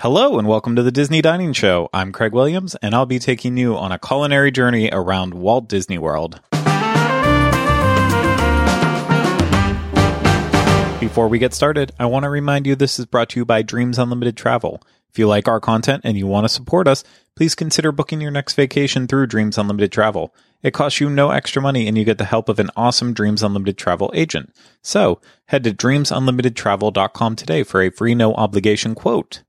Hello and welcome to the Disney Dining Show. I'm Craig Williams and I'll be taking you on a culinary journey around Walt Disney World. Before we get started, I want to remind you this is brought to you by Dreams Unlimited Travel. If you like our content and you want to support us, please consider booking your next vacation through Dreams Unlimited Travel. It costs you no extra money and you get the help of an awesome Dreams Unlimited Travel agent. So, head to dreamsunlimitedtravel.com today for a free no obligation quote.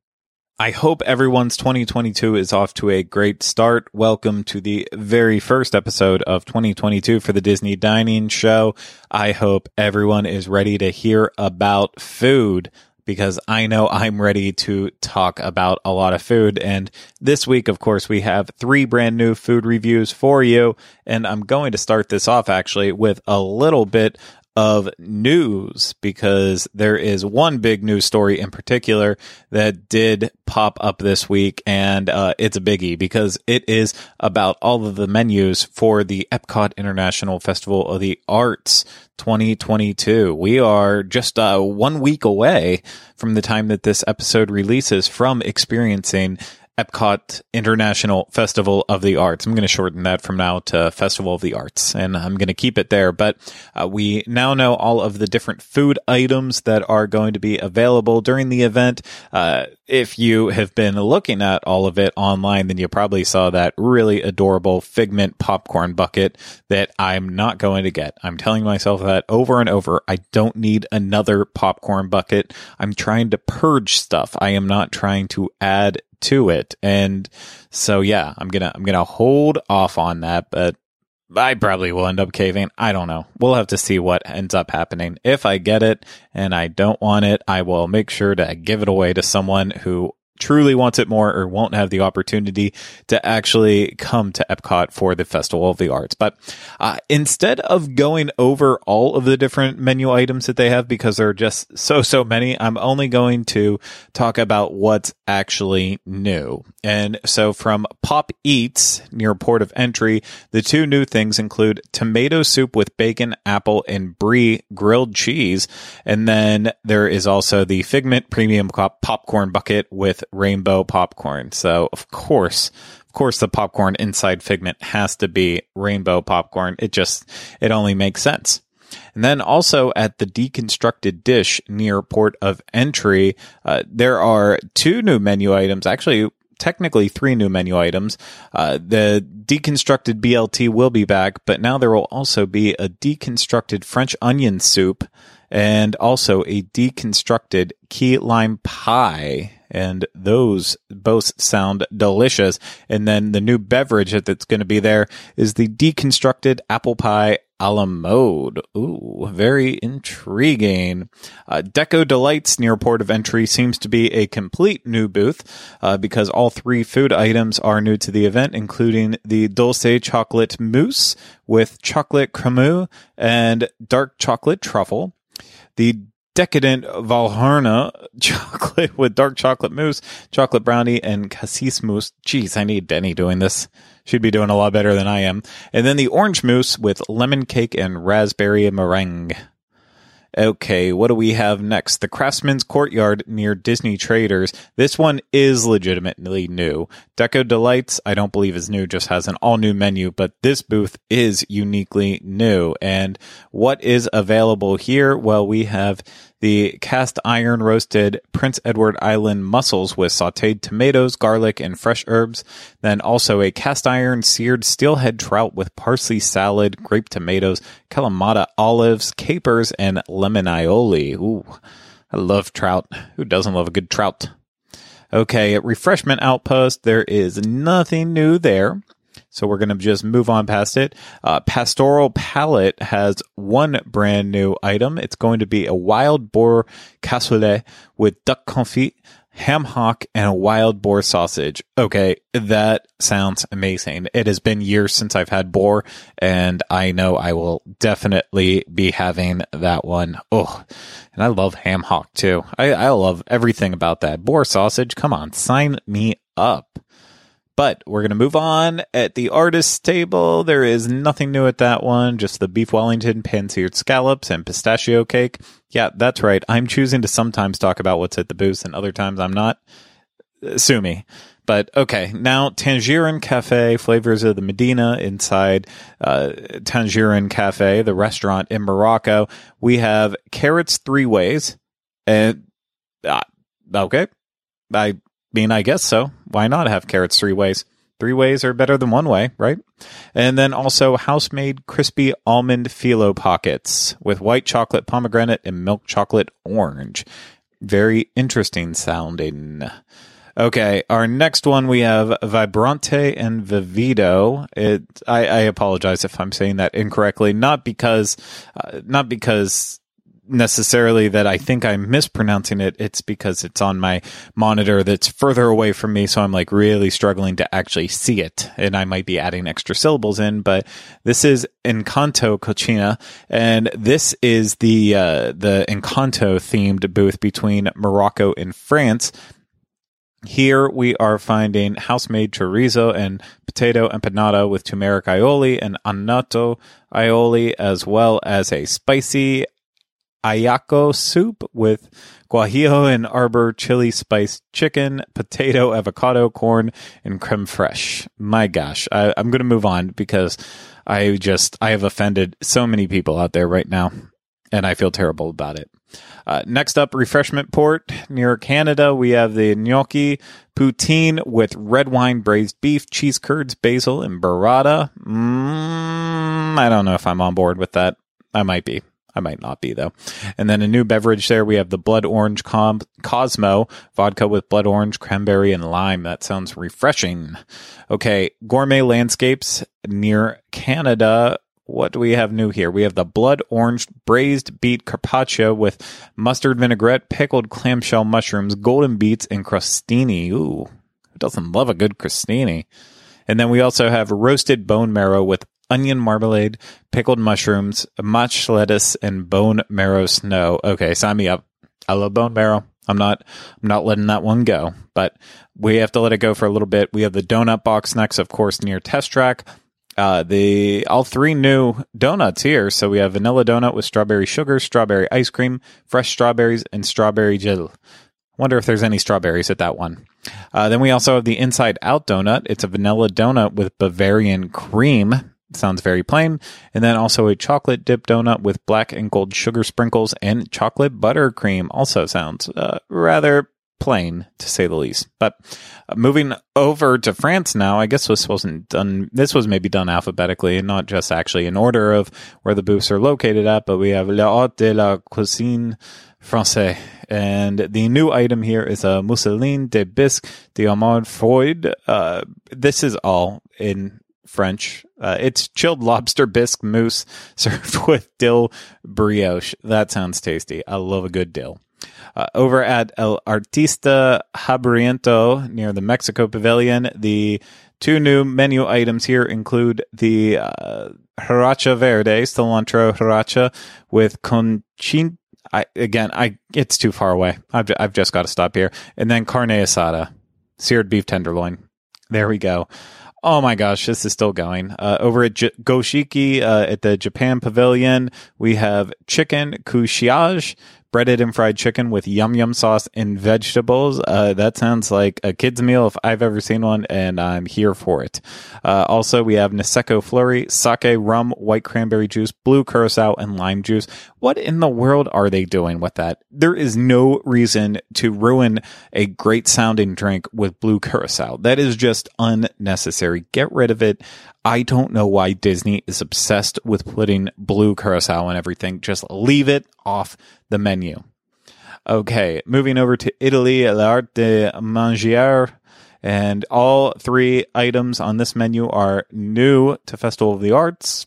I hope everyone's 2022 is off to a great start. Welcome to the very first episode of 2022 for the Disney Dining Show. I hope everyone is ready to hear about food because I know I'm ready to talk about a lot of food. And this week, of course, we have three brand new food reviews for you. And I'm going to start this off actually with a little bit of news because there is one big news story in particular that did pop up this week and uh, it's a biggie because it is about all of the menus for the Epcot International Festival of the Arts 2022. We are just uh, one week away from the time that this episode releases from experiencing Epcot International Festival of the Arts. I'm going to shorten that from now to Festival of the Arts, and I'm going to keep it there. But uh, we now know all of the different food items that are going to be available during the event. Uh, if you have been looking at all of it online, then you probably saw that really adorable Figment popcorn bucket that I'm not going to get. I'm telling myself that over and over. I don't need another popcorn bucket. I'm trying to purge stuff. I am not trying to add to it. And so, yeah, I'm to, I'm to hold off on that, but I probably will end up caving. I don't know. We'll have to see what ends up happening. If I get it and I don't want it, I will make sure to give it away to someone who truly wants it more or won't have the opportunity to actually come to Epcot for the Festival of the Arts. But uh, instead of going over all of the different menu items that they have, because there are just so, so many, I'm only going to talk about what's actually new. And so from Pop Eats near Port of Entry, the two new things include tomato soup with bacon, apple, and brie grilled cheese. And then there is also the Figment Premium Popcorn Bucket with rainbow popcorn. So of course, of course, the popcorn inside Figment has to be rainbow popcorn. It just, it only makes sense. And then also at the deconstructed dish near port of entry, uh, there are two new menu items. Actually, technically three new menu items. Uh, the deconstructed BLT will be back, but now there will also be a deconstructed French onion soup and also a deconstructed key lime pie and those both sound delicious. And then the new beverage that's going to be there is the deconstructed apple pie a la mode. Ooh, very intriguing. Uh, Deco Delights near port of entry seems to be a complete new booth uh, because all three food items are new to the event, including the Dulce Chocolate Mousse with chocolate cremeux and dark chocolate truffle. The decadent Valrhona chocolate with dark chocolate mousse, chocolate brownie, and cassis mousse. Jeez, I need Denny doing this. She'd be doing a lot better than I am. And then the orange mousse with lemon cake and raspberry meringue. Okay, what do we have next? The Craftsman's Courtyard near Disney Traders. This one is legitimately new. Deco Delights, I don't believe is new, just has an all new menu, but this booth is uniquely new. And what is available here? Well, we have the cast iron roasted Prince Edward Island mussels with sauteed tomatoes, garlic, and fresh herbs. Then also a cast iron seared steelhead trout with parsley salad, grape tomatoes, Kalamata olives, capers, and lemon aioli. Ooh, I love trout. Who doesn't love a good trout? Okay, at Refreshment Outpost, there is nothing new there. So we're going to just move on past it. Uh, Pastoral Palette has one brand new item. It's going to be a wild boar cassoulet with duck confit, ham hock, and a wild boar sausage. Okay, that sounds amazing. It has been years since I've had boar, and I know I will definitely be having that one. Oh, and I love ham hock too. I, I love everything about that. Boar sausage, come on, sign me up. But we're going to move on. At the artist's table, there is nothing new at that one, just the beef Wellington, pan-seared scallops, and pistachio cake. Yeah, that's right. I'm choosing to sometimes talk about what's at the booth and other times I'm not. sue me. But okay, now Tangierine Cafe, flavors of the Medina inside uh, Cafe, the restaurant in Morocco. We have carrots three ways. And uh, okay, I mean, I guess so. Why not have carrots three ways? Three ways are better than one way, right? And then also house made crispy almond phyllo pockets with white chocolate pomegranate and milk chocolate orange. Very interesting sounding. Okay, our next one we have Vibrante and Vivido. It, I, I apologize if I'm saying that incorrectly. Not because, uh, not because necessarily that I think I'm mispronouncing it. It's because it's on my monitor that's further away from me. So I'm like really struggling to actually see it. And I might be adding extra syllables in, but this is Encanto Cocina. And this is the, uh, the Encanto themed booth between Morocco and France. Here we are finding house-made chorizo and potato empanada with turmeric aioli and annatto aioli, as well as a spicy Ajiaco soup with guajillo and arbol chili spiced chicken, potato, avocado, corn, and creme fraiche. My gosh, I, I'm going to move on because I just I have offended so many people out there right now, and I feel terrible about it. Uh, next up, refreshment port near Canada. We have the gnocchi poutine with red wine braised beef, cheese curds, basil, and burrata. Mm, I don't know if I'm on board with that. I might be. I might not be though. And then a new beverage there. We have the blood orange com- Cosmo vodka with blood orange, cranberry, and lime. That sounds refreshing. Okay, gourmet landscapes near Canada. What do we have new here? We have the blood orange braised beet carpaccio with mustard vinaigrette, pickled clamshell mushrooms, golden beets, and crostini. Ooh, who doesn't love a good crostini? And then we also have roasted bone marrow with onion marmalade, pickled mushrooms, mache lettuce, and bone marrow snow. Okay, sign me up. I love bone marrow. I'm not I'm not letting that one go, but we have to let it go for a little bit. We have the donut box next, of course, near Test Track. Uh, the all three new donuts here. So we have vanilla donut with strawberry sugar, strawberry ice cream, fresh strawberries, and strawberry gel. Wonder if there's any strawberries at that one. Uh, then we also have the inside out donut. It's a vanilla donut with Bavarian cream sounds very plain. And then also a chocolate dip donut with black and gold sugar sprinkles and chocolate buttercream also sounds uh, rather plain to say the least. But uh, moving over to France now, I guess this wasn't done. This was maybe done alphabetically and not just actually in order of where the booths are located at. But we have Le Haut de la Cuisine Française. And the new item here is a mousseline de bisque de homard froid. Uh, this is all in French. Uh, it's chilled lobster bisque mousse served with dill brioche. That sounds tasty. I love a good dill. Uh, over at El Artista Hambriento near the Mexico Pavilion, the two new menu items here include the uh, Sriracha Verde, cilantro Sriracha with conchin. I, again, I it's too far away. I've, I've just got to stop here. And then carne asada, seared beef tenderloin. There we go. Oh my gosh, this is still going. Uh, over at J- Goshiki uh, at the Japan Pavilion, we have chicken kushiage, breaded and fried chicken with yum yum sauce and vegetables. Uh, that sounds like a kid's meal if I've ever seen one, and I'm here for it. Uh, also, we have Niseko Flurry, sake, rum, white cranberry juice, blue curacao, and lime juice. What in the world are they doing with that? There is no reason to ruin a great sounding drink with blue curacao. That is just unnecessary. Get rid of it. I don't know why Disney is obsessed with putting blue curacao and everything. Just leave it off the menu. Okay, moving over to Italy, l'art de manger. And all three items on this menu are new to Festival of the Arts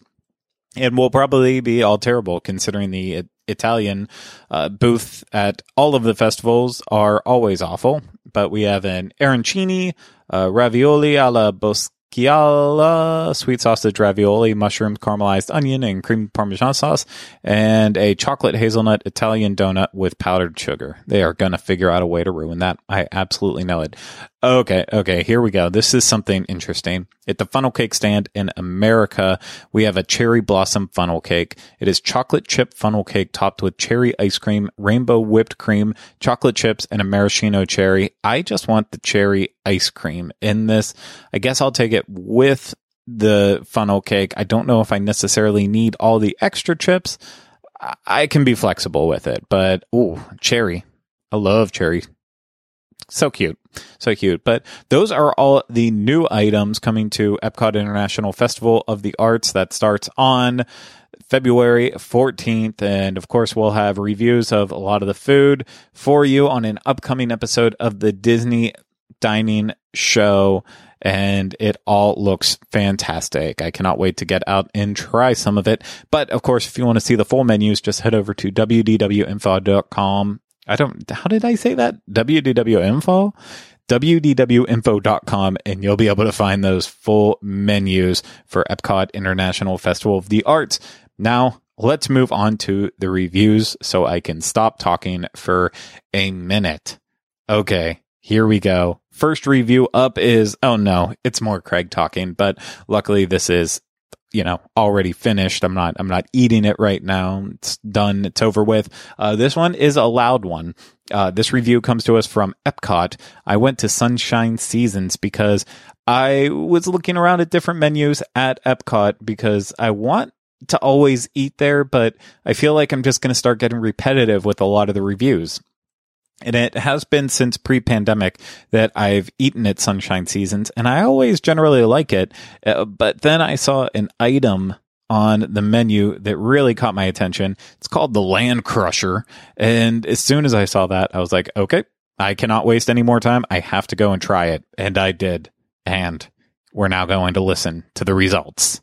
and will probably be all terrible considering the Italian uh, booth at all of the festivals are always awful. But we have an arancini, uh, ravioli alla bosca Chiala, sweet sausage ravioli, mushrooms, caramelized onion, and cream parmesan sauce, and a chocolate hazelnut Italian donut with powdered sugar. They are going to figure out a way to ruin that. I absolutely know it. Okay, okay, here we go. This is something interesting. At the funnel cake stand in America, we have a cherry blossom funnel cake. It is chocolate chip funnel cake topped with cherry ice cream, rainbow whipped cream, chocolate chips, and a maraschino cherry. I just want the cherry ice cream in this. I guess I'll take it with the funnel cake. I don't know if I necessarily need all the extra chips. I can be flexible with it, but ooh, cherry. I love cherry so cute. So cute. But those are all the new items coming to Epcot International Festival of the Arts that starts on February 14th. And of course, we'll have reviews of a lot of the food for you on an upcoming episode of the Disney Dining Show. And it all looks fantastic. I cannot wait to get out and try some of it. But of course, if you want to see the full menus, just head over to wdwinfo.com I don't, how did I say that? WDW WDWinfo? WDWinfo.com and you'll be able to find those full menus for Epcot International Festival of the Arts. Now, let's move on to the reviews so I can stop talking for a minute. Okay, here we go. First review up is, oh no, it's more Craig talking, but luckily this is you know already finished. I'm not i'm not eating it right now. It's done. It's over with. Uh, this one is a loud one. Uh, this review comes to us from epcot. I went to sunshine seasons because i was looking around at different menus at epcot because i want to always eat there but i feel like i'm just going to start getting repetitive with a lot of the reviews and it has been since pre pandemic that I've eaten at Sunshine Seasons, and I always generally like it. Uh, but then I saw an item on the menu that really caught my attention. It's called the Land Crusher. And as soon as I saw that, I was like, okay, I cannot waste any more time. I have to go and try it. And I did. And we're now going to listen to the results.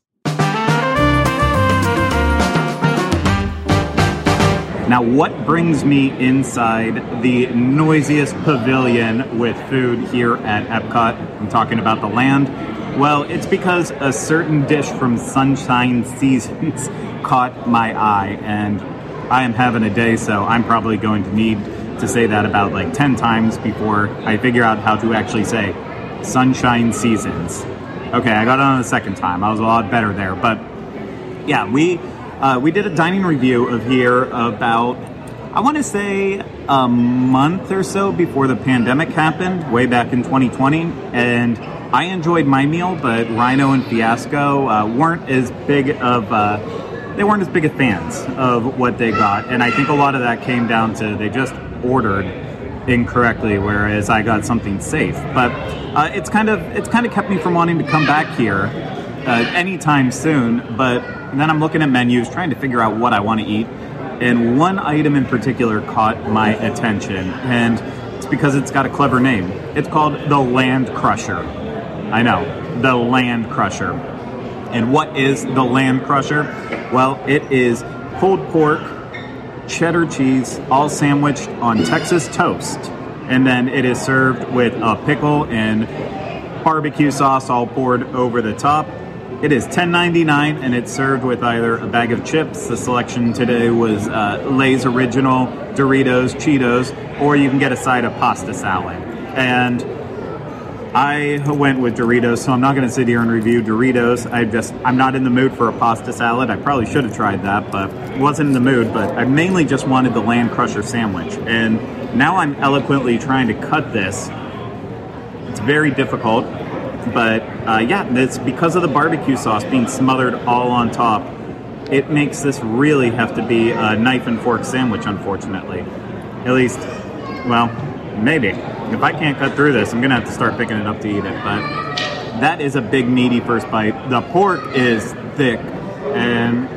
Now, what brings me inside the noisiest pavilion with food here at Epcot? I'm talking about the land. Well, it's because a certain dish from Sunshine Seasons caught my eye, and I am having a day, so I'm probably going to need to say that about like 10 times before I figure out how to actually say Sunshine Seasons. Okay, I got on the second time. I was a lot better there, but yeah, we uh, we did a dining review of here about, I want to say, a month or so before the pandemic happened, way back in 2020. And I enjoyed my meal, but Rhino and Fiasco uh, weren't as big of. Uh, they weren't as big of fans of what they got, and I think a lot of that came down to they just ordered incorrectly, whereas I got something safe. But uh, it's kind of it's kind of kept me from wanting to come back here uh, anytime soon. But then I'm looking at menus, trying to figure out what I want to eat. And one item in particular caught my attention, and it's because it's got a clever name. It's called the Land Crusher. I know, the Land Crusher. And what is the Land Crusher? Well, it is pulled pork, cheddar cheese, all sandwiched on Texas toast. And then it is served with a pickle and barbecue sauce all poured over the top. It is $10.99 and it's served with either a bag of chips. The selection today was uh, Lay's Original, Doritos, Cheetos, or you can get a side of pasta salad. And I went with Doritos, so I'm not going to sit here and review Doritos. I just I'm not in the mood for a pasta salad. I probably should have tried that, but wasn't in the mood. But I mainly just wanted the Land Crusher sandwich, and now I'm eloquently trying to cut this. It's very difficult but uh, yeah, it's because of the barbecue sauce being smothered all on top. It makes this really have to be a knife and fork sandwich, unfortunately. At least, well, maybe. If I can't cut through this, I'm gonna have to start picking it up to eat it. But that is a big meaty first bite. The pork is thick, and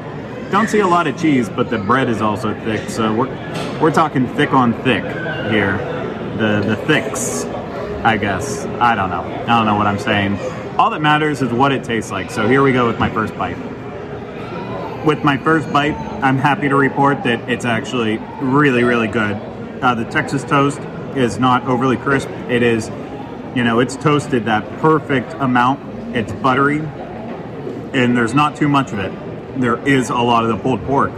don't see a lot of cheese, but the bread is also thick. So we're we're talking thick on thick here. The the thicks. I guess. I don't know. I don't know what I'm saying. All that matters is what it tastes like. So here we go with my first bite. With my first bite, I'm happy to report that it's actually really, really good. Uh, the Texas toast is not overly crisp. It is, you know, it's toasted that perfect amount. It's buttery, and there's not too much of it. There is a lot of the pulled pork,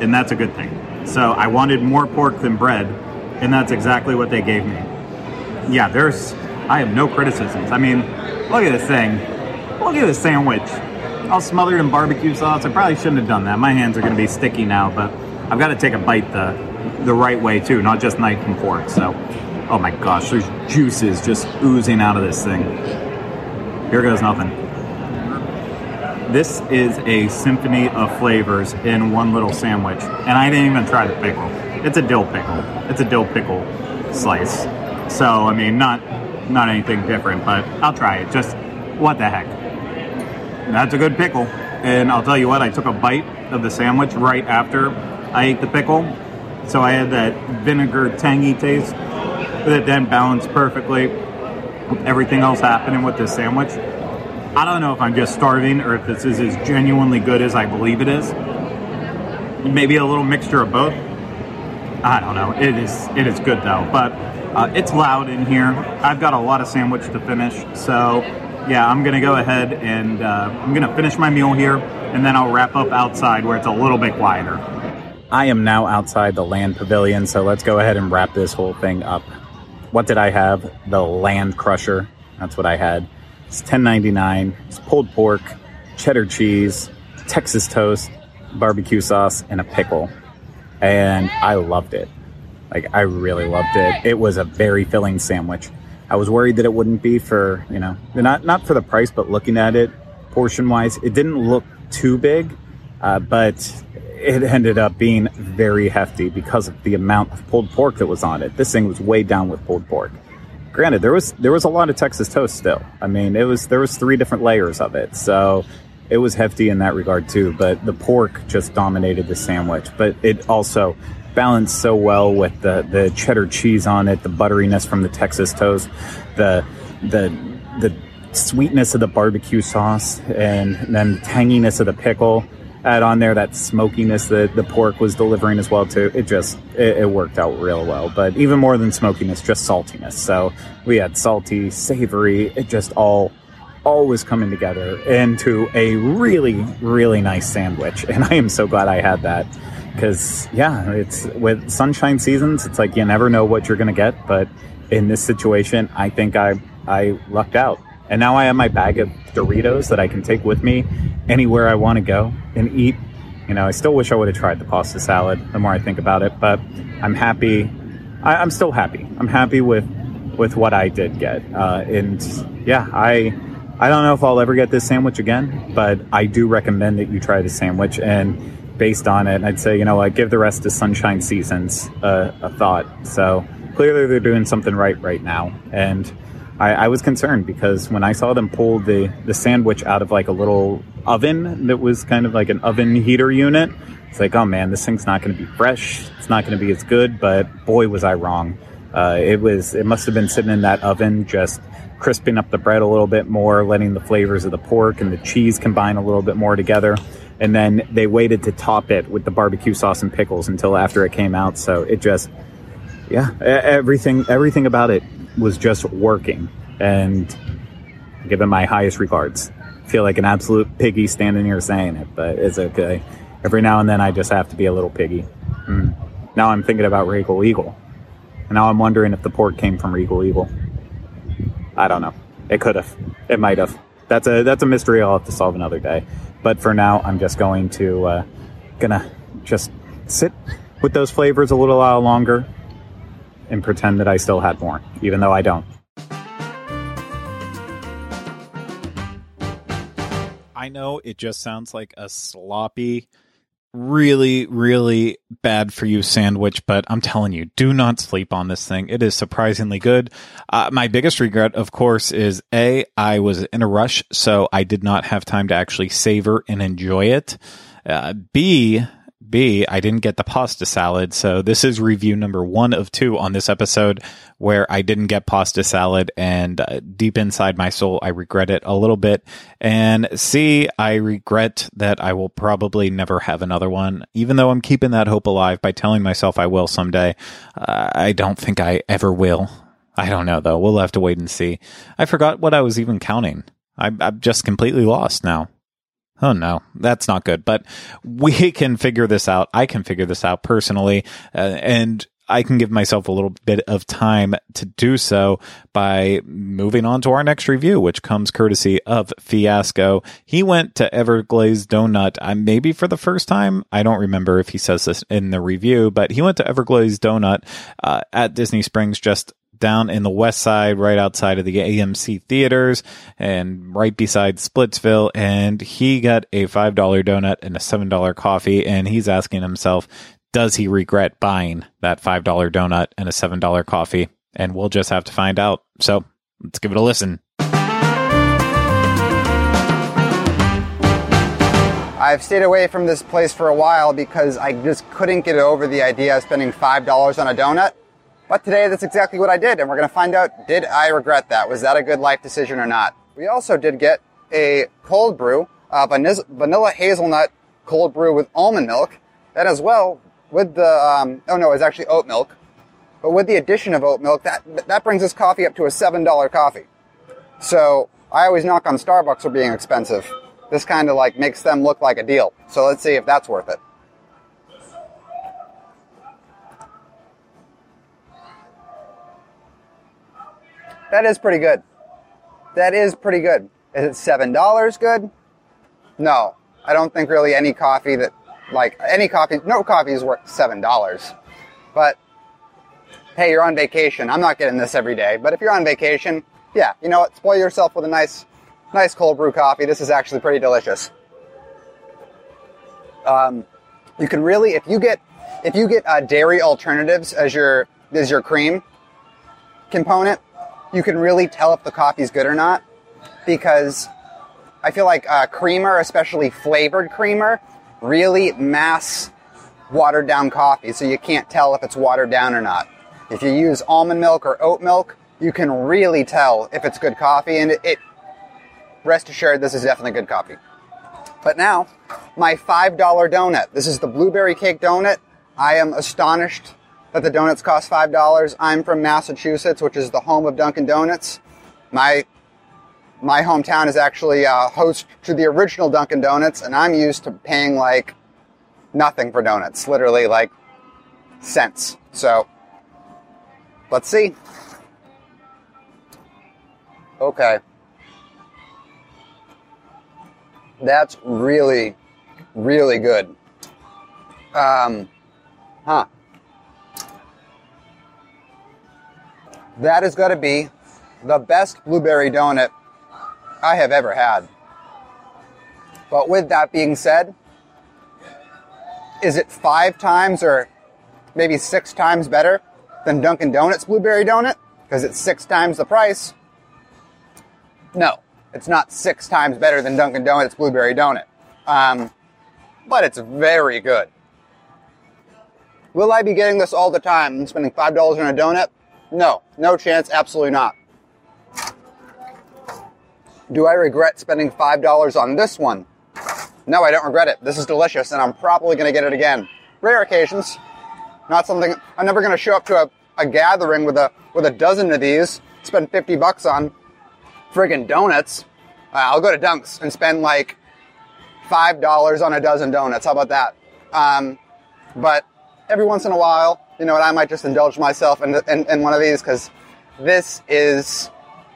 and that's a good thing. So I wanted more pork than bread, and that's exactly what they gave me yeah, there's I have no criticisms. I mean, look at this thing. Look at this sandwich. All smothered in barbecue sauce. I probably shouldn't have done that. My hands are going to be sticky now, but I've got to take a bite the the right way too, not just knife and fork. So, oh my gosh, there's juices just oozing out of this thing. Here goes nothing. This is a symphony of flavors in one little sandwich, and I didn't even try the pickle. It's a dill pickle. It's a dill pickle slice. So I mean, not not anything different, but I'll try it. Just what the heck? That's a good pickle. And I'll tell you what, I took a bite of the sandwich right after I ate the pickle, so I had that vinegar tangy taste that then balanced perfectly with everything else happening with this sandwich. I don't know if I'm just starving or if this is as genuinely good as I believe it is. Maybe a little mixture of both. I don't know. It is it is good though, but uh, it's loud in here. I've got a lot of sandwich to finish, so yeah, I'm gonna go ahead and uh, I'm gonna finish my meal here, and then I'll wrap up outside where it's a little bit quieter. I am now outside the land pavilion, so let's go ahead and wrap this whole thing up. What did I have? The Land Crusher. That's what I had. It's $10.99. It's pulled pork, cheddar cheese, Texas toast, barbecue sauce, and a pickle. And I loved it. Like, I really loved it. It was a very filling sandwich. I was worried that it wouldn't be for, you know, not, not for the price, but looking at it portion wise, it didn't look too big, uh, but it ended up being very hefty because of the amount of pulled pork that was on it. This thing was way down with pulled pork granted there was there was a lot of Texas toast still. I mean, it was there was three different layers of it, so it was hefty in that regard too. But the pork just dominated the sandwich, but it also balanced so well with the the cheddar cheese on it, the butteriness from the Texas toast, the the the sweetness of the barbecue sauce, and then the tanginess of the pickle add on there that smokiness that the pork was delivering as well too. It just it, it, worked out real well. But even more than smokiness, just saltiness. So we had salty, savory. It just all was coming together into a really really nice sandwich. And I am so glad I had that because yeah, it's with sunshine seasons. It's like you never know what you're gonna get, but in this situation, I think I I lucked out. And now I have my bag of Doritos that I can take with me anywhere I want to go and eat. You know, I still wish I would have tried the pasta salad the more I think about it, but I'm happy. I, am still happy. I'm happy with with what I did get. Uh, and yeah, I I don't know if I'll ever get this sandwich again, but I do recommend that you try the sandwich. And based on it, I'd say you know I give the rest of Sunshine Seasons a, a thought. So clearly they're doing something right right now, and I, I, was concerned because when I saw them pull the, the sandwich out of like a little oven that was kind of like an oven heater unit, it's like, oh man, this thing's not going to be fresh. It's not going to be as good. But boy, was I wrong. Uh, it was. It must have been sitting in that oven, just crisping up the bread a little bit more, letting the flavors of the pork and the cheese combine a little bit more together. And then they waited to top it with the barbecue sauce and pickles until after it came out. So it just, yeah, everything, everything about it was just working and give him my highest regards. feel like an absolute piggy standing here saying it, but it's okay. Every now and then I just have to be a little piggy. Mm. Now I'm thinking about Regal Eagle. And now I'm wondering if the pork came from Regal Eagle. I don't know. It could have. It might have. That's a that's a mystery I'll have to solve another day. But for now, I'm just going to uh, gonna just sit with those flavors a little while longer and pretend that I still had more, even though I don't. I know it just sounds like a sloppy, really, really bad for you sandwich, but I'm telling you, do not sleep on this thing. It is surprisingly good. Uh, my biggest regret, of course, is A, I was in a rush, so I did not have time to actually savor and enjoy it. Uh, B, B, I didn't get the pasta salad. So this is review number one of two on this episode where I didn't get pasta salad. And uh, deep inside my soul, I regret it a little bit. And C, I regret that I will probably never have another one, even though I'm keeping that hope alive by telling myself I will someday. Uh, I don't think I ever will. I don't know though. We'll have to wait and see. I forgot what I was even counting. I'm, I'm just completely lost now. Oh no, that's not good. But we can figure this out. I can figure this out personally. Uh, and I can give myself a little bit of time to do so by moving on to our next review, which comes courtesy of Fiasco. He went to Everglazed Donut, uh, maybe for the first time. I don't remember if he says this in the review, but he went to Everglazed Donut uh, at Disney Springs just down in the west side, right outside of the AMC theaters and right beside Splitsville. And he got a $5 donut and a $7 coffee. And he's asking himself, does he regret buying that $5 donut and a $7 coffee? And we'll just have to find out. So let's give it a listen. I've stayed away from this place for a while because I just couldn't get over the idea of spending $5 on a donut. But today, that's exactly what I did, and we're going to find out did I regret that? Was that a good life decision or not? We also did get a cold brew, uh, vanilla hazelnut cold brew with almond milk, and as well with the um, oh no, it's actually oat milk, but with the addition of oat milk, that that brings this coffee up to a seven dollar coffee. So I always knock on Starbucks for being expensive. This kind of like makes them look like a deal. So let's see if that's worth it. That is pretty good. That is pretty good. Is it seven dollars good? No, I don't think really any coffee that, like any coffee, no coffee is worth seven dollars. But hey, you're on vacation. I'm not getting this every day, but if you're on vacation, yeah, you know what? Spoil yourself with a nice, nice cold brew coffee. This is actually pretty delicious. Um, you can really, if you get, if you get uh, dairy alternatives as your as your cream component, you can really tell if the coffee's good or not because I feel like uh, creamer, especially flavored creamer, really mass watered down coffee, so you can't tell if it's watered down or not. If you use almond milk or oat milk, you can really tell if it's good coffee, and it, it rest assured, this is definitely good coffee. But now, my $5 donut. This is the blueberry cake donut. I am astonished that the donuts cost $5. I'm from Massachusetts, which is the home of Dunkin' Donuts. My my hometown is actually uh, host to the original Dunkin' Donuts, and I'm used to paying like nothing for donuts, literally like cents. So let's see. Okay. That's really, really good. Um, huh. That is going to be the best blueberry donut I have ever had. But with that being said, is it five times or maybe six times better than Dunkin' Donuts blueberry donut? Because it's six times the price. No, it's not six times better than Dunkin' Donuts blueberry donut. Um, but it's very good. Will I be getting this all the time and spending $5 on a donut? No, no chance, absolutely not. Do I regret spending $5 on this one? No, I don't regret it. This is delicious, and I'm probably going to get it again. Rare occasions. Not something, I'm never going to show up to a, a gathering with a, with a dozen of these, spend 50 bucks on friggin' donuts. Uh, I'll go to Dunks and spend like $5 on a dozen donuts. How about that? Um, but every once in a while, you know what, I might just indulge myself in, in, in one of these because this is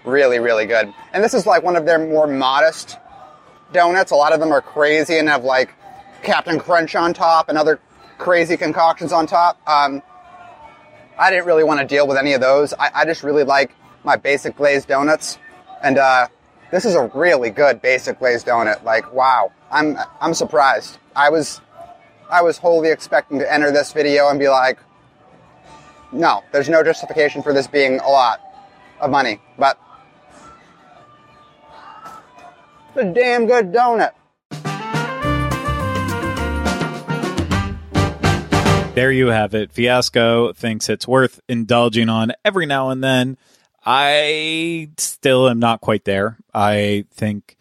really, really good. And this is like one of their more modest donuts. A lot of them are crazy and have like Captain Crunch on top and other crazy concoctions on top. Um, I didn't really want to deal with any of those. I, I just really like my basic glazed donuts. And uh, this is a really good basic glazed donut. Like, wow, I'm I'm surprised. I was I was wholly expecting to enter this video and be like, no, there's no justification for this being a lot of money, but it's a damn good donut. There you have it. Fiasco thinks it's worth indulging on every now and then. I still am not quite there. I think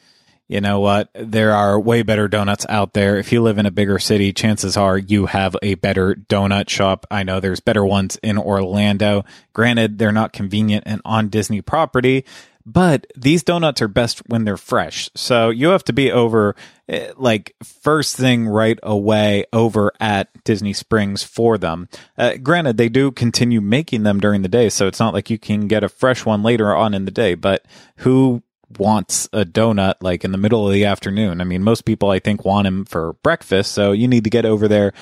you know what? There are way better donuts out there. If you live in a bigger city, chances are you have a better donut shop. I know there's better ones in Orlando. Granted, they're not convenient and on Disney property, but these donuts are best when they're fresh. So you have to be over eh, like first thing right away over at Disney Springs for them. Uh, granted, they do continue making them during the day, so it's not like you can get a fresh one later on in the day, but who wants a donut like in the middle of the afternoon? I mean, most people I think want him for breakfast, so you need to get over there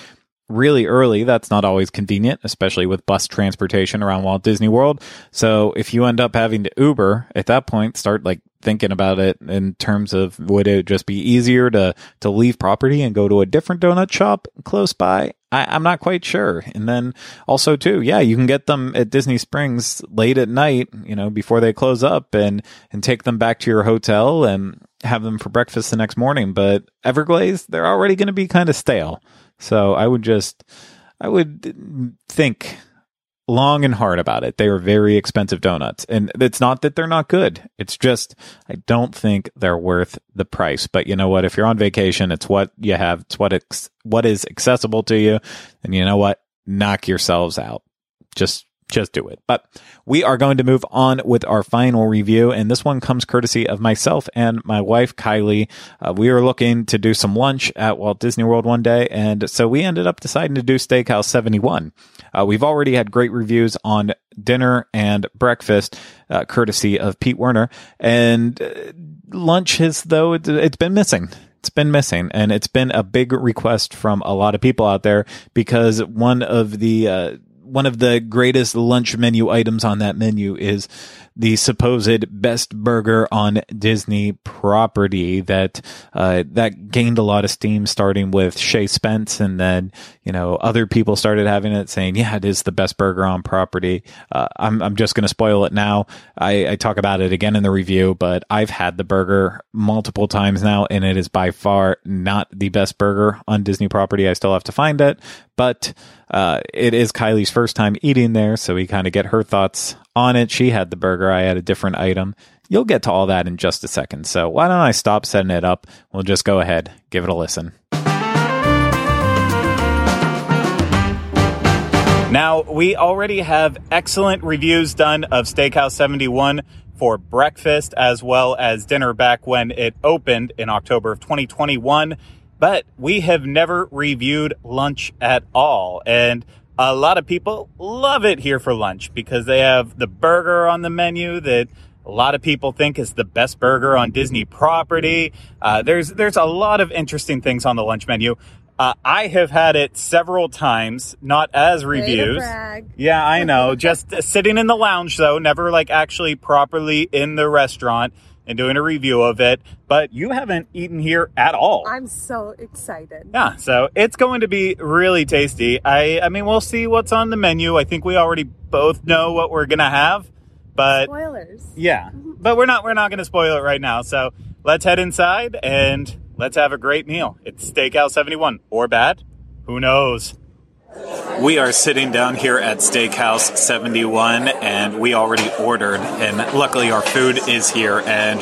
really early. That's not always convenient, especially with bus transportation around Walt Disney World. So if you end up having to Uber at that point, start like thinking about it in terms of would it just be easier to to leave property and go to a different donut shop close by? I, am not quite sure. And then also too, yeah, you can get them at Disney Springs late at night, you know, before they close up and and take them back to your hotel and have them for breakfast the next morning. But Everglazed, they're already going to be kind of stale. So I would just, I would think long and hard about it. They are very expensive donuts. And it's not that they're not good. It's just, I don't think they're worth the price. But you know what? If you're on vacation, it's what you have. It's what, ex- what is accessible to you. And you know what? Knock yourselves out. Just just do it. But we are going to move on with our final review, and this one comes courtesy of myself and my wife, Kylie. Uh, we were looking to do some lunch at Walt Disney World one day, and so we ended up deciding to do Steakhouse 71. Uh, we've already had great reviews on dinner and breakfast, uh, courtesy of Pete Werner, and uh, lunch has, though, it, it's been missing it's been missing and it's been a big request from a lot of people out there because one of the uh, one of the greatest lunch menu items on that menu is the supposed best burger on Disney property that uh, that gained a lot of steam starting with Shay Spence and then you know other people started having it saying yeah it is the best burger on property. Uh, I'm, I'm just going to spoil it now. I, I talk about it again in the review but I've had the burger multiple times now and it is by far not the best burger on Disney property. I still have to find it but uh, it is Kylie's first time eating there so we kind of get her thoughts on it. She had the burger. I had a different item. You'll get to all that in just a second. So why don't I stop setting it up? We'll just go ahead, give it a listen. Now, we already have excellent reviews done of Steakhouse 71 for breakfast as well as dinner back when it opened in October of 2021. But we have never reviewed lunch at all. And a lot of people love it here for lunch because they have the burger on the menu that a lot of people think is the best burger on Disney property. Uh, there's there's a lot of interesting things on the lunch menu. Uh, I have had it several times, not as reviews. Yeah, I know. Just sitting in the lounge though, never like actually properly in the restaurant and doing a review of it, but you haven't eaten here at all. I'm so excited. Yeah, so it's going to be really tasty. I I mean, we'll see what's on the menu. I think we already both know what we're going to have, but spoilers. Yeah. Mm-hmm. But we're not we're not going to spoil it right now. So, let's head inside and let's have a great meal. It's Steakhouse 71 or bad, who knows. We are sitting down here at Steakhouse 71 and we already ordered and luckily our food is here and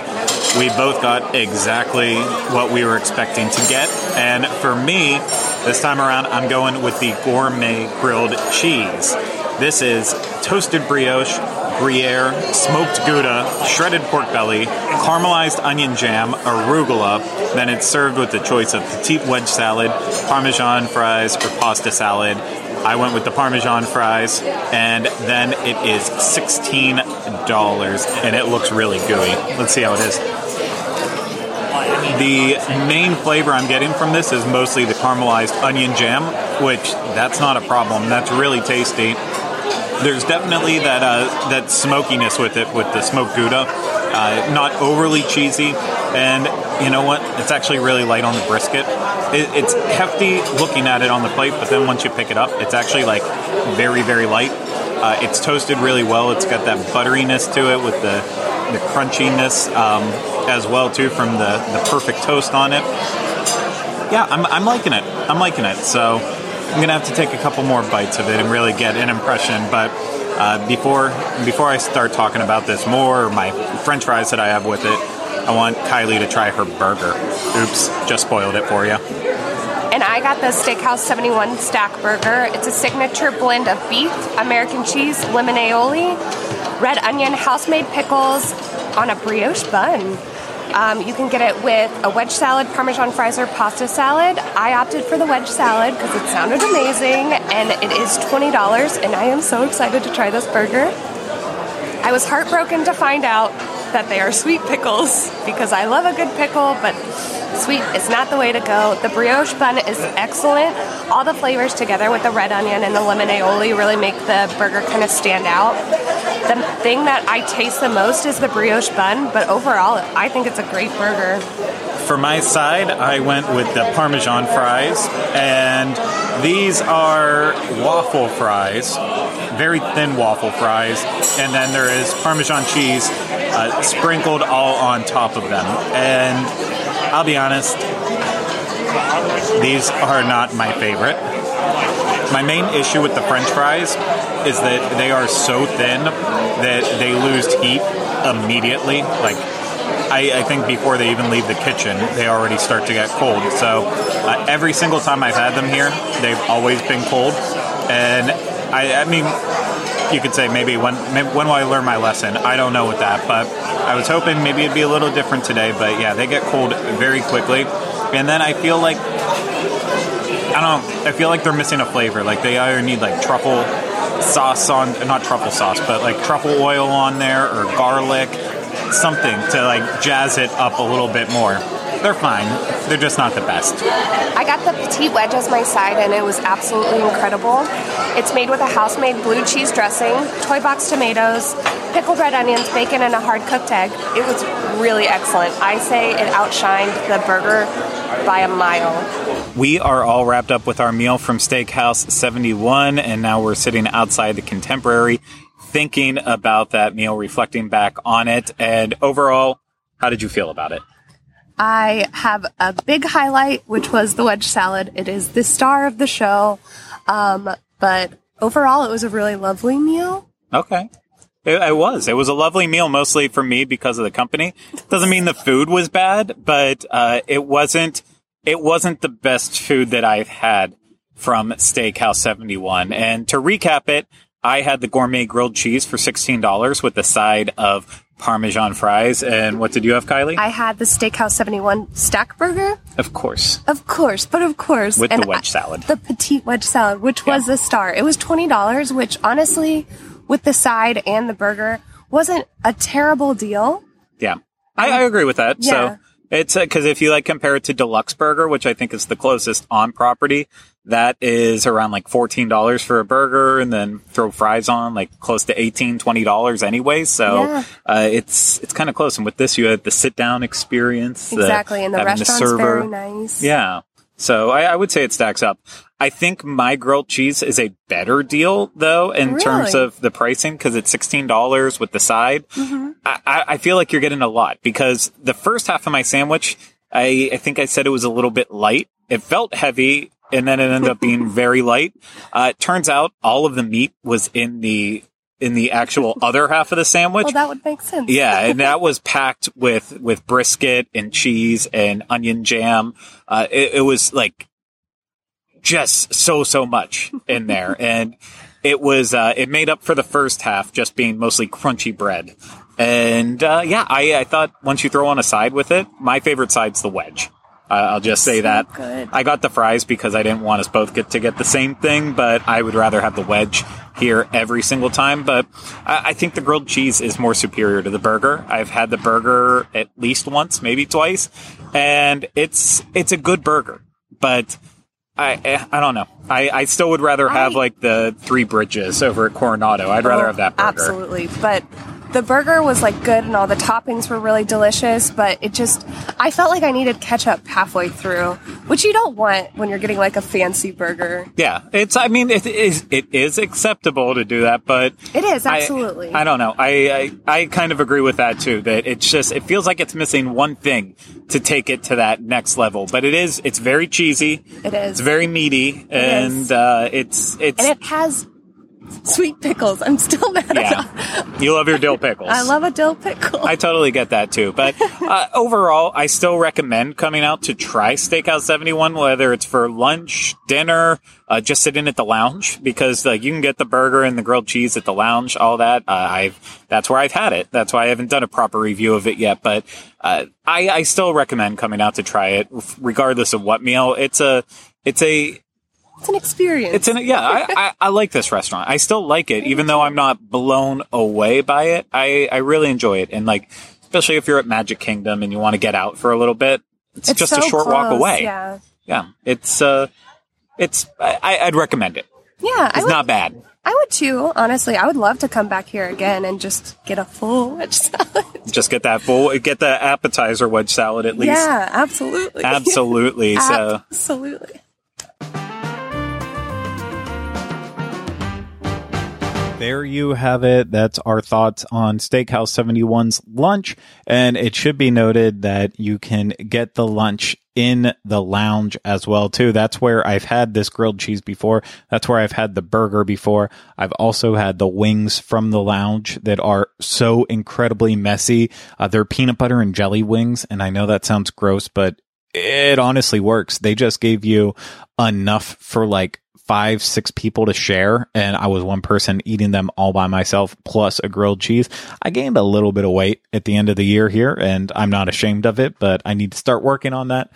we both got exactly what we were expecting to get. And for me, this time around I'm going with the gourmet grilled cheese. This is toasted brioche, Gruyere, smoked Gouda, shredded pork belly, caramelized onion jam, arugula. Then it's served with the choice of petite wedge salad, Parmesan fries, or pasta salad. I went with the Parmesan fries, and then it is $16, and it looks really gooey. Let's see how it is. The main flavor I'm getting from this is mostly the caramelized onion jam, which that's not a problem. That's really tasty there's definitely that uh, that smokiness with it with the smoked gouda. Uh, not overly cheesy, and you know what? It's actually really light on the brisket. It, it's hefty looking at it on the plate, but then once you pick it up, it's actually like very very light. Uh, it's toasted really well. It's got that butteriness to it with the the crunchiness um, as well too from the the perfect toast on it. Yeah, I'm, I'm liking it. I'm liking it. So I'm gonna have to take a couple more bites of it and really get an impression. But uh, before before I start talking about this more, or my French fries that I have with it, I want Kylie to try her burger. Oops, just spoiled it for you. And I got the Steakhouse 71 Stack Burger. It's a signature blend of beef, American cheese, lemon aioli, red onion, house made pickles, on a brioche bun. Um, you can get it with a wedge salad, Parmesan fries, or pasta salad. I opted for the wedge salad because it sounded amazing, and it is $20, and I am so excited to try this burger. I was heartbroken to find out that they are sweet pickles because I love a good pickle, but sweet is not the way to go. The brioche bun is excellent. All the flavors together with the red onion and the lemon aioli really make the burger kind of stand out. The thing that I taste the most is the brioche bun, but overall, I think it's a great burger. For my side, I went with the Parmesan fries, and these are waffle fries, very thin waffle fries, and then there is Parmesan cheese uh, sprinkled all on top of them. And I'll be honest, these are not my favorite. My main issue with the french fries is that they are so thin that they lose heat immediately. Like, I, I think before they even leave the kitchen, they already start to get cold. So, uh, every single time I've had them here, they've always been cold. And I, I mean, you could say maybe when maybe when will I learn my lesson? I don't know with that, but I was hoping maybe it'd be a little different today. But yeah, they get cold very quickly, and then I feel like I don't. I feel like they're missing a flavor. Like they either need like truffle sauce on, not truffle sauce, but like truffle oil on there or garlic, something to like jazz it up a little bit more. They're fine. They're just not the best. I got the petite wedge as my side, and it was absolutely incredible. It's made with a house made blue cheese dressing, toy box tomatoes, pickled red onions, bacon, and a hard cooked egg. It was really excellent. I say it outshined the burger by a mile. We are all wrapped up with our meal from Steakhouse 71, and now we're sitting outside the Contemporary thinking about that meal, reflecting back on it. And overall, how did you feel about it? I have a big highlight, which was the wedge salad. It is the star of the show. Um, but overall, it was a really lovely meal. Okay. It, it was. It was a lovely meal, mostly for me because of the company. Doesn't mean the food was bad, but uh, it wasn't. It wasn't the best food that I've had from Steakhouse 71. And to recap it, I had the gourmet grilled cheese for $16 with the side of Parmesan fries. And what did you have, Kylie? I had the Steakhouse 71 stack burger. of course. Of course, but of course. With and the wedge I- salad. The petite wedge salad, which was Yeah. a star. It was $20, which honestly, with the side and the burger, wasn't a terrible deal. Yeah. I, I agree with that. Yeah. So it's because if you like compare it to D-Luxe Burger, which I think is the closest on property, that is around like $14 for a burger and then throw fries on like close to $18, $20 anyway. So Yeah. uh, it's, it's kind of close. And with this, you had the sit down experience. the- Exactly. And the restaurant's very nice. Yeah. So I, I would say it stacks up. I think my grilled cheese is a better deal though in terms of the pricing because it's sixteen dollars with the side. Mm-hmm. I, I I feel like you're getting a lot because the first half of my sandwich, I, I think I said it was a little bit light. It felt heavy and then it ended up being very light. Uh, it turns out all of the meat was in the in the actual other half of the sandwich. Well, that would make sense. Yeah, and that was packed with with brisket and cheese and onion jam. Uh, it, it was like just so so much in there, and it was uh, it made up for the first half just being mostly crunchy bread. And uh, yeah, I, I thought once you throw on a side with it, my favorite side's the wedge. I'll just say that. good. I got the fries because I didn't want us both get to get the same thing, but I would rather have the wedge here every single time. But I, I think the grilled cheese is more superior to the burger. I've had the burger at least once, maybe twice, and it's it's a good burger. But I eh, I don't know. I, I still would rather have I- like the three bridges over at Coronado. I'd rather Oh, have that burger. Absolutely. But the burger was like good and all the toppings were really delicious, but it just I felt like I needed ketchup halfway through, which you don't want when you're getting like a fancy burger. Yeah, it's. I mean, it is. It is acceptable to do that, but It is, absolutely. I, don't know. I, I I kind of agree with that too. That it's just. It feels like it's missing one thing to take it to that next level. But it is. It's very cheesy. It is. It's very meaty, and is. uh, it's it's and it has sweet pickles. I'm still mad Yeah. about. You love your dill pickles. I love a dill pickle. I totally get that too. But uh, overall, I still recommend coming out to try Steakhouse 71, whether it's for lunch, dinner, uh, just sitting at the lounge, because like you can get the burger and the grilled cheese at the lounge, all that. Uh, I've that's where I've had it. That's why I haven't done a proper review of it yet. But uh, I, I still recommend coming out to try it, regardless of what meal. It's a it's a it's an experience. it's an yeah. I, I, I like this restaurant. I still like it, even though I'm not blown away by it. I I really enjoy it, and like especially if you're at Magic Kingdom and you want to get out for a little bit, it's, It's just so a short walk away. Yeah. Yeah, it's uh, it's I, I'd recommend it. Yeah. It's would, not bad. I would too, honestly. I would love to come back here again and just get a full wedge salad. Just get that full, get the appetizer wedge salad at least. Yeah, absolutely. Absolutely. so Absolutely. There you have it. That's our thoughts on Steakhouse 71's lunch. And it should be noted that you can get the lunch in the lounge as well too. That's where I've had this grilled cheese before. That's where I've had the burger before. I've also had the wings from the lounge that are so incredibly messy. Uh, they're peanut butter and jelly wings. And I know that sounds gross, but it honestly works. They just gave you enough for like five, six people to share. And I was one person eating them all by myself, plus a grilled cheese. I gained a little bit of weight at the end of the year here, and I'm not ashamed of it, but I need to start working on that.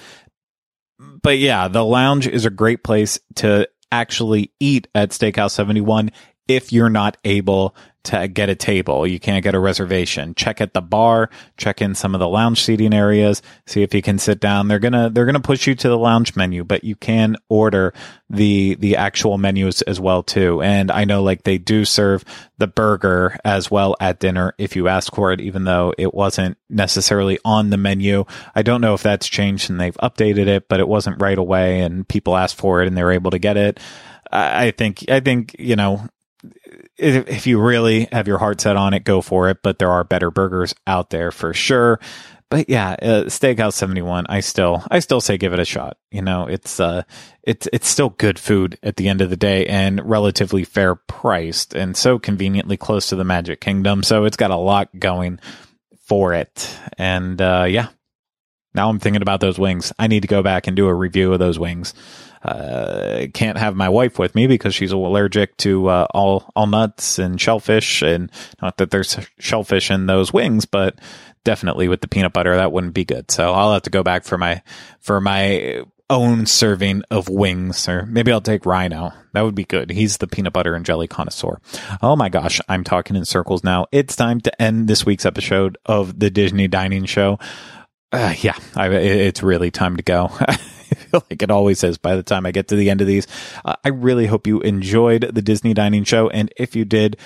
But yeah, the lounge is a great place to actually eat at Steakhouse 71 if you're not able to get a table. You can't get a reservation. Check at the bar, check in some of the lounge seating areas, see if you can sit down. They're going to they're going to push you to the lounge menu, but you can order the the actual menus as well too. And I know like they do serve the burger as well at dinner if you ask for it even though it wasn't necessarily on the menu. I don't know if that's changed and they've updated it, but it wasn't right away and people asked for it and they were able to get it. I I think I think, you know, if, you really have your heart set on it, go for it. But there are better burgers out there for sure. But yeah, uh, Steakhouse 71, I still, I still say give it a shot. You know, it's, uh, it's, it's still good food at the end of the day and relatively fair priced and so conveniently close to the Magic Kingdom. So it's got a lot going for it. And, uh, yeah, now I'm thinking about those wings. I need to go back and do a review of those wings. Uh, can't have my wife with me because she's allergic to uh, all all nuts and shellfish, and not that there's shellfish in those wings, but definitely with the peanut butter that wouldn't be good. So I'll have to go back for my for my own serving of wings, or maybe I'll take Rhino. That would be good. He's the peanut butter and jelly connoisseur. Oh my gosh, I'm talking in circles now. It's time to end this week's episode of the Disney Dining Show. Uh, yeah, I, it's really time to go. Feel like it always is by the time I get to the end of these. Uh, I really hope you enjoyed the Disney Dining Show. And if you did,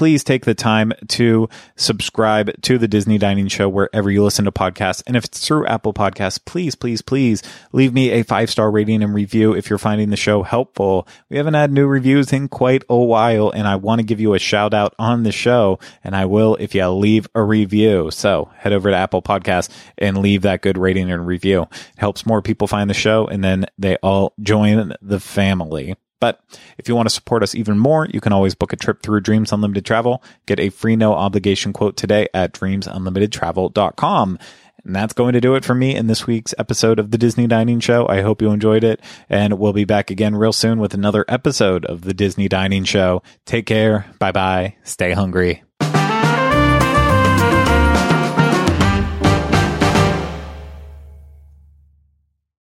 please take the time to subscribe to the Disney Dining Show wherever you listen to podcasts. And if it's through Apple Podcasts, please, please, please leave me a five star rating and review if you're finding the show helpful. We haven't had new reviews in quite a while, and I want to give you a shout out on the show, and I will if you leave a review. So head over to Apple Podcasts and leave that good rating and review. It helps more people find the show, and then they all join the family. But if you want to support us even more, you can always book a trip through Dreams Unlimited Travel. Get a free no obligation quote today at dreamsunlimitedtravel.com. And that's going to do it for me in this week's episode of the Disney Dining Show. I hope you enjoyed it, and we'll be back again real soon with another episode of the Disney Dining Show. Take care. Bye bye. Stay hungry.